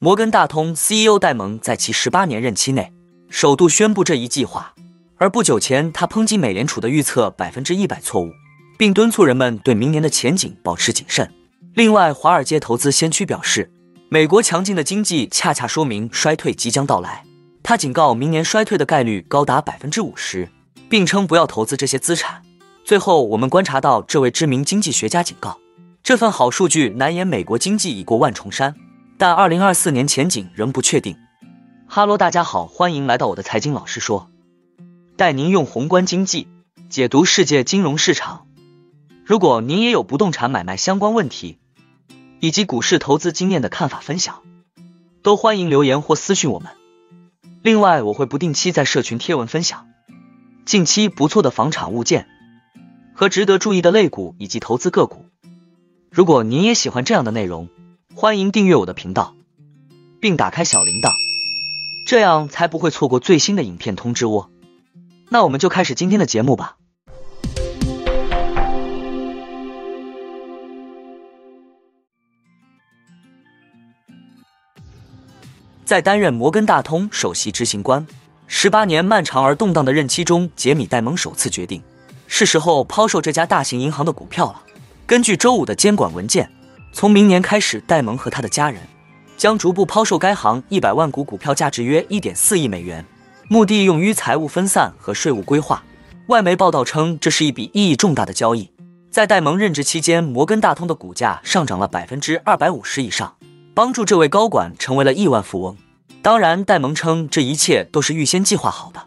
摩根大通 CEO 戴蒙在其十八年任期内，首度宣布这一计划。而不久前，他抨击美联储的预测百分之一百错误，并敦促人们对明年的前景保持谨慎。另外，华尔街投资先驱表示，美国强劲的经济恰恰说明衰退即将到来。他警告，明年衰退的概率高达百分之五十，并称不要投资这些资产。最后，我们观察到这位知名经济学家警告，这份好数据难言美国经济已过万重山，但二零二四年前景仍不确定。哈喽，大家好，欢迎来到我的财经老师说，带您用宏观经济解读世界金融市场。如果您也有不动产买卖相关问题，以及股市投资经验的看法分享，都欢迎留言或私讯我们。另外，我会不定期在社群贴文分享近期不错的房产物件和值得注意的类股以及投资个股。如果您也喜欢这样的内容，欢迎订阅我的频道，并打开小铃铛，这样才不会错过最新的影片通知哦。那我们就开始今天的节目吧。在担任摩根大通首席执行官十八年漫长而动荡的任期中，杰米戴蒙首次决定是时候抛售这家大型银行的股票了。根据周五的监管文件，从明年开始，戴蒙和他的家人将逐步抛售该行一百万股股票，价值约一点四亿美元，目的用于财务分散和税务规划。外媒报道称，这是一笔意义重大的交易。在戴蒙任职期间，摩根大通的股价上涨了百分之二百五十以上。帮助这位高管成为了亿万富翁。当然，戴蒙称这一切都是预先计划好的。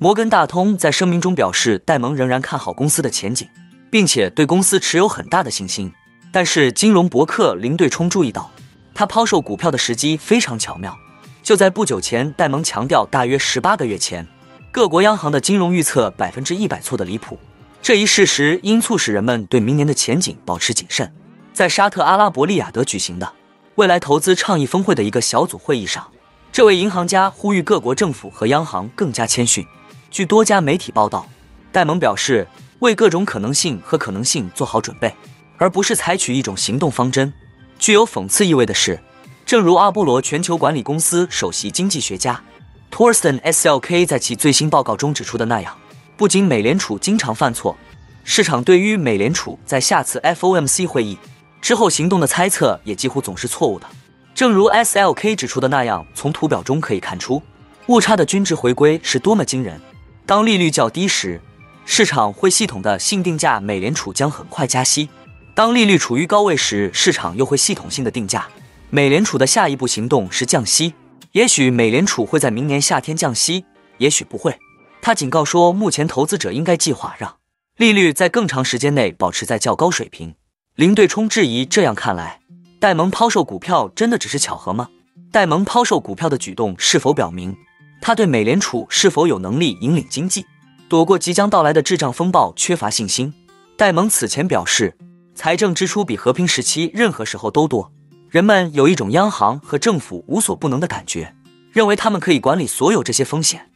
摩根大通在声明中表示，戴蒙仍然看好公司的前景，并且对公司持有很大的信心。但是，金融博客林对冲注意到，他抛售股票的时机非常巧妙。就在不久前，戴蒙强调，大约十八个月前，各国央行的金融预测百分之一百错的离谱。这一事实应促使人们对明年的前景保持谨慎。在沙特阿拉伯利雅得举行的。未来投资倡议峰会的一个小组会议上，这位银行家呼吁各国政府和央行更加谦逊。据多家媒体报道，戴蒙表示为各种可能性和可能性做好准备，而不是采取一种行动方针。具有讽刺意味的是，正如阿波罗全球管理公司首席经济学家 Torsten Slk 在其最新报告中指出的那样，不仅美联储经常犯错，市场对于美联储在下次 FOMC 会议。之后行动的猜测也几乎总是错误的，正如 SLK 指出的那样，从图表中可以看出，误差的均值回归是多么惊人。当利率较低时，市场会系统的性定价美联储将很快加息；当利率处于高位时，市场又会系统性的定价美联储的下一步行动是降息。也许美联储会在明年夏天降息，也许不会。他警告说，目前投资者应该计划让利率在更长时间内保持在较高水平。林对冲质疑：这样看来，戴蒙抛售股票真的只是巧合吗？戴蒙抛售股票的举动是否表明他对美联储是否有能力引领经济、躲过即将到来的滞胀风暴缺乏信心？戴蒙此前表示，财政支出比和平时期任何时候都多。人们有一种央行和政府无所不能的感觉，认为他们可以管理所有这些风险。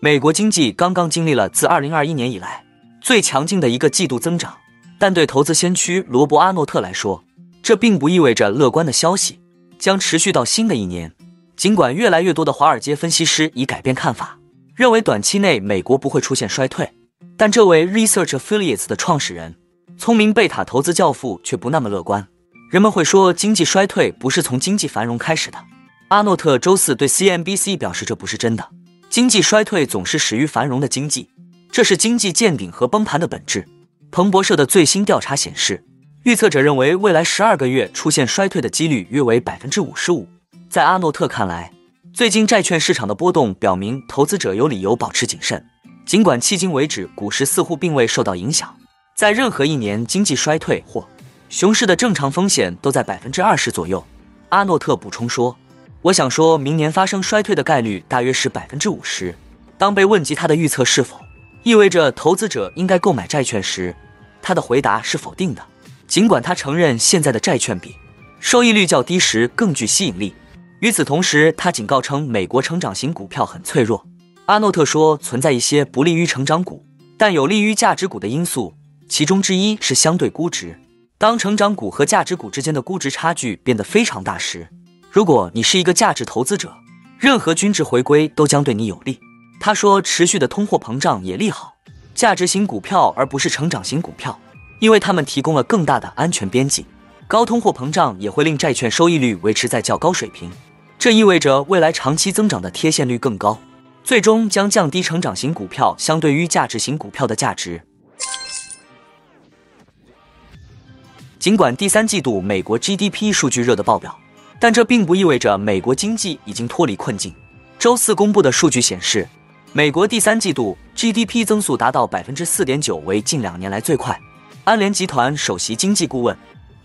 美国经济刚刚经历了自2021年以来。最强劲的一个季度增长，但对投资先驱罗伯·阿诺特来说，这并不意味着乐观的消息将持续到新的一年。尽管越来越多的华尔街分析师已改变看法，认为短期内美国不会出现衰退，但这位 Research Affiliates 的创始人、聪明贝塔投资教父却不那么乐观。人们会说，经济衰退不是从经济繁荣开始的。阿诺特周四对 CNBC 表示，这不是真的。经济衰退总是始于繁荣的经济。这是经济见顶和崩盘的本质。彭博社的最新调查显示，预测者认为未来十二个月出现衰退的几率约为百分之五十五。在阿诺特看来，最近债券市场的波动表明投资者有理由保持谨慎。尽管迄今为止股市似乎并未受到影响，在任何一年经济衰退或熊市的正常风险都在百分之二十左右。阿诺特补充说：“我想说明年发生衰退的概率大约是百分之五十。”当被问及他的预测是否，意味着投资者应该购买债券时，他的回答是否定的。尽管他承认现在的债券比收益率较低时更具吸引力。与此同时，他警告称美国成长型股票很脆弱。阿诺特说，存在一些不利于成长股但有利于价值股的因素，其中之一是相对估值。当成长股和价值股之间的估值差距变得非常大时，如果你是一个价值投资者，任何均值回归都将对你有利。他说，持续的通货膨胀也利好价值型股票，而不是成长型股票，因为它们提供了更大的安全边际。高通货膨胀也会令债券收益率维持在较高水平，这意味着未来长期增长的贴现率更高，最终将降低成长型股票相对于价值型股票的价值。尽管第三季度美国 GDP 数据热得爆表，但这并不意味着美国经济已经脱离困境。周四公布的数据显示，美国第三季度 GDP 增速达到百分之四点九，为近两年来最快。安联集团首席经济顾问。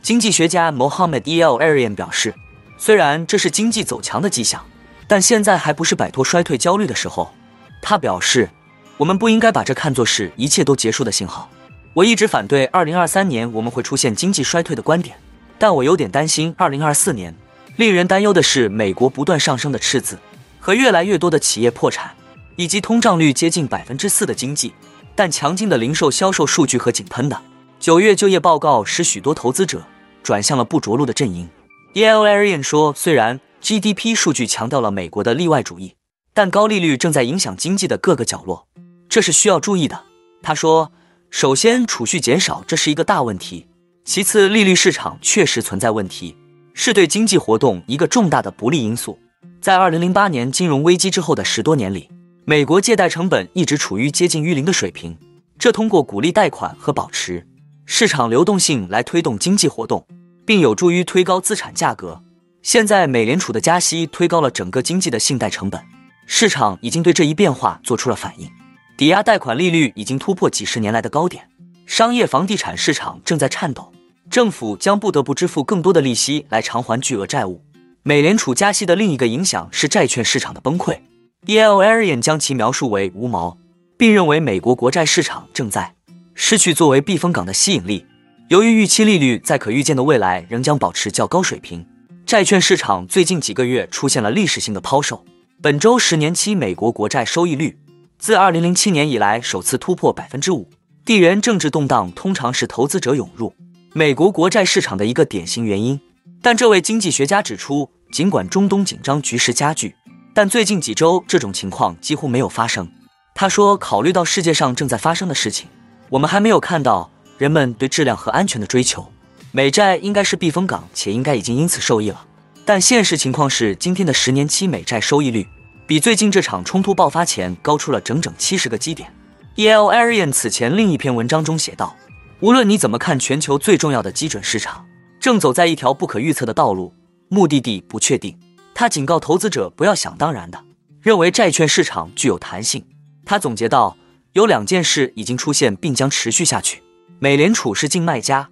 经济学家 Mohammed El Arian 表示，虽然这是经济走强的迹象，但现在还不是摆脱衰退焦虑的时候。他表示，我们不应该把这看作是一切都结束的信号。我一直反对2023年我们会出现经济衰退的观点，但我有点担心2024年。令人担忧的是，美国不断上升的赤字和越来越多的企业破产，以及通胀率接近百分之四的经济。但强劲的零售销售数据和井喷的。九月就业报告使许多投资者转向了不着陆的阵营。Yale Arian 说：“虽然 GDP 数据强调了美国的例外主义，但高利率正在影响经济的各个角落，这是需要注意的。”他说：“首先，储蓄减少这是一个大问题；其次，利率市场确实存在问题，是对经济活动一个重大的不利因素。在2008年金融危机之后的十多年里，美国借贷成本一直处于接近于零的水平，这通过鼓励贷款和保持。”市场流动性来推动经济活动，并有助于推高资产价格。现在，美联储的加息推高了整个经济的信贷成本，市场已经对这一变化做出了反应。抵押贷款利率已经突破几十年来的高点，商业房地产市场正在颤抖，政府将不得不支付更多的利息来偿还巨额债务。美联储加息的另一个影响是债券市场的崩溃。E.L. Arian 将其描述为无毛，并认为美国国债市场正在。失去作为避风港的吸引力。由于预期利率在可预见的未来仍将保持较高水平，债券市场最近几个月出现了历史性的抛售。本周十年期美国国债收益率自2007年以来首次突破百分之五。地缘政治动荡通常是投资者涌入美国国债市场的一个典型原因，但这位经济学家指出，尽管中东紧张局势加剧，但最近几周这种情况几乎没有发生。他说：“考虑到世界上正在发生的事情。”我们还没有看到人们对质量和安全的追求，美债应该是避风港，且应该已经因此受益了。但现实情况是，今天的十年期美债收益率比最近这场冲突爆发前高出了整整七十个基点。E.L. Arian 此前另一篇文章中写道：“无论你怎么看，全球最重要的基准市场正走在一条不可预测的道路，目的地不确定。”他警告投资者不要想当然的认为债券市场具有弹性。他总结道。有两件事已经出现并将持续下去：美联储是净卖家，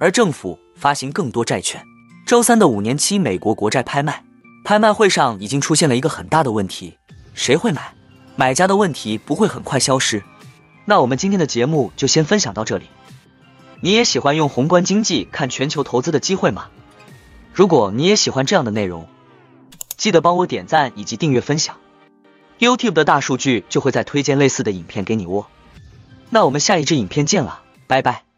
而政府发行更多债券。周三的五年期美国国债拍卖，拍卖会上已经出现了一个很大的问题：谁会买？买家的问题不会很快消失。那我们今天的节目就先分享到这里。你也喜欢用宏观经济看全球投资的机会吗？如果你也喜欢这样的内容，记得帮我点赞以及订阅分享。YouTube 的大数据就会再推荐类似的影片给你哦。那我们下一支影片见了，拜拜。